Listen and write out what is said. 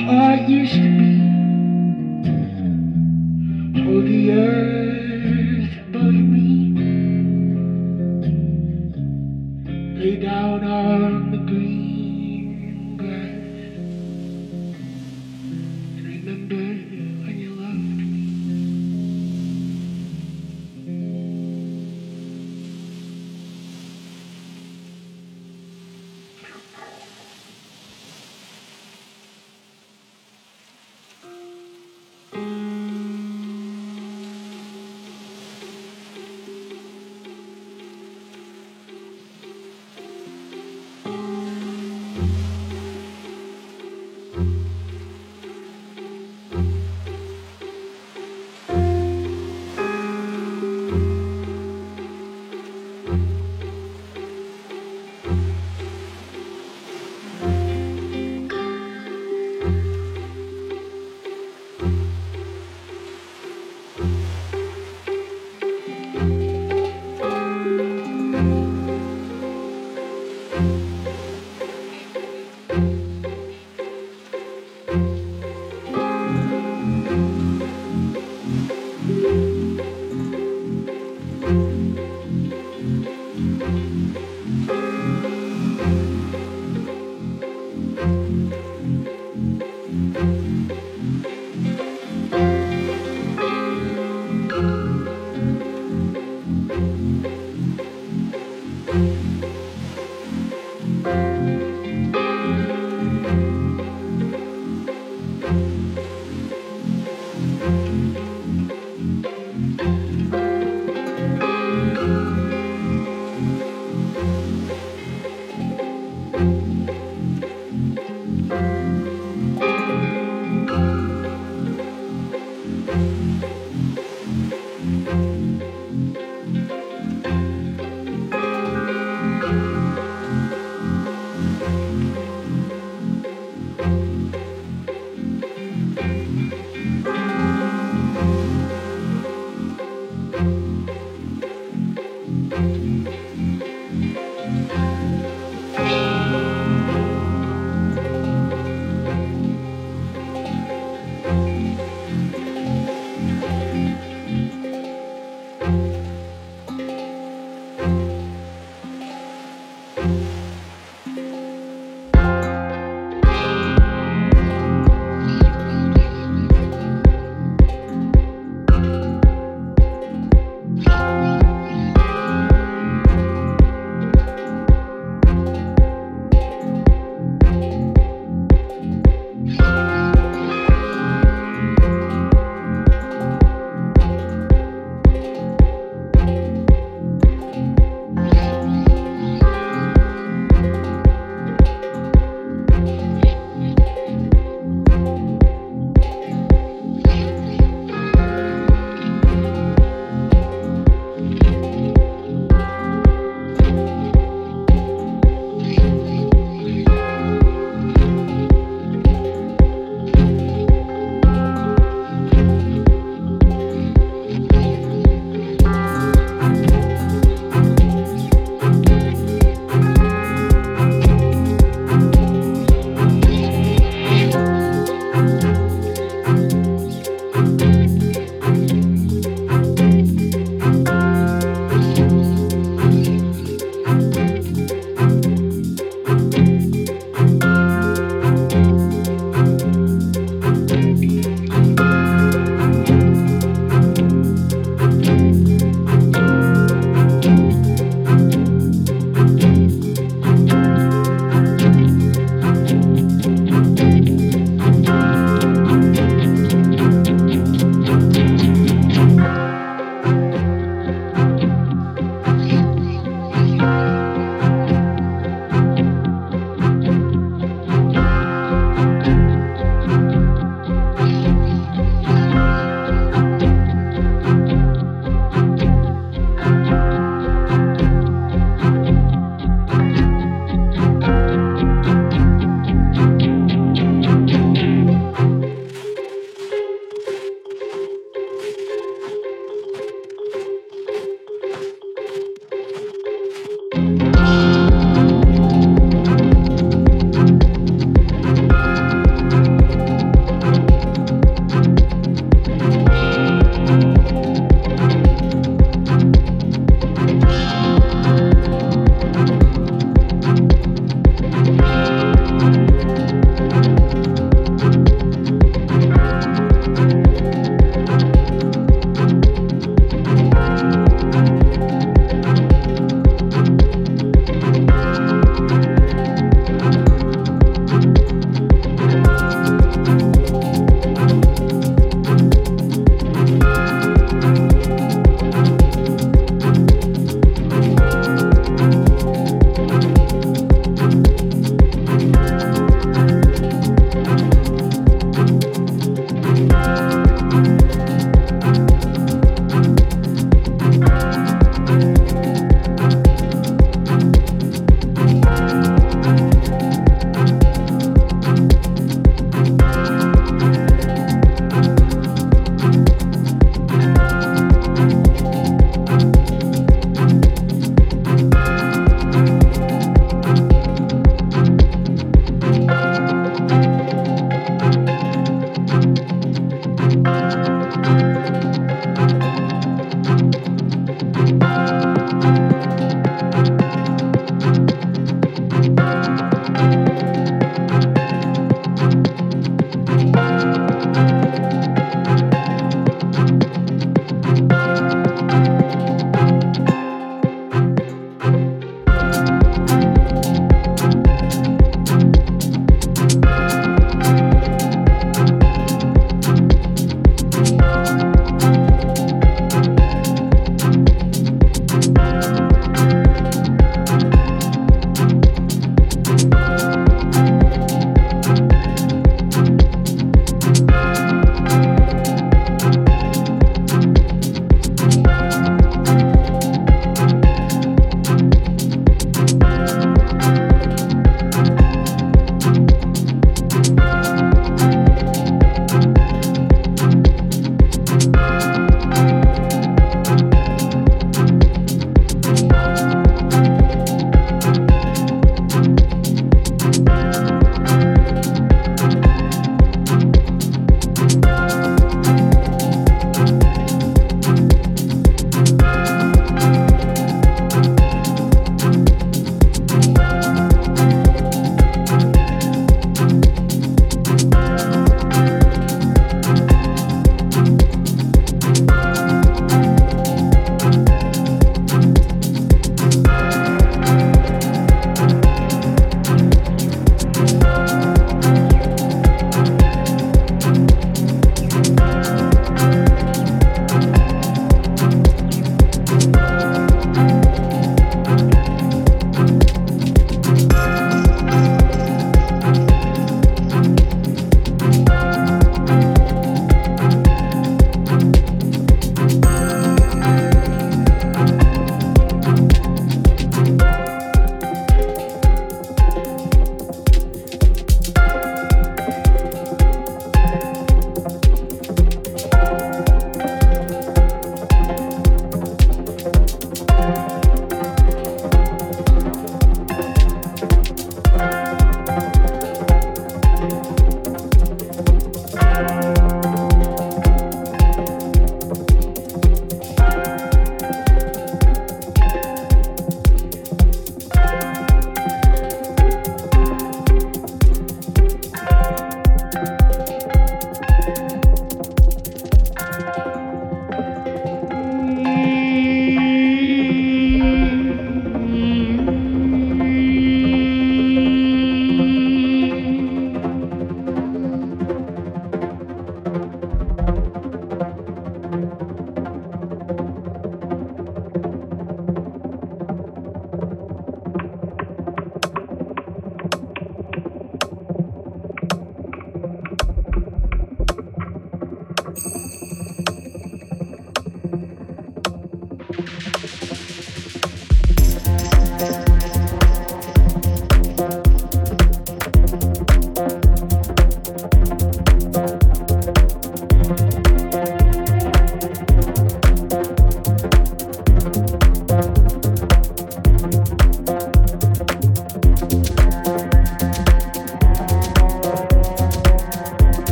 I used to be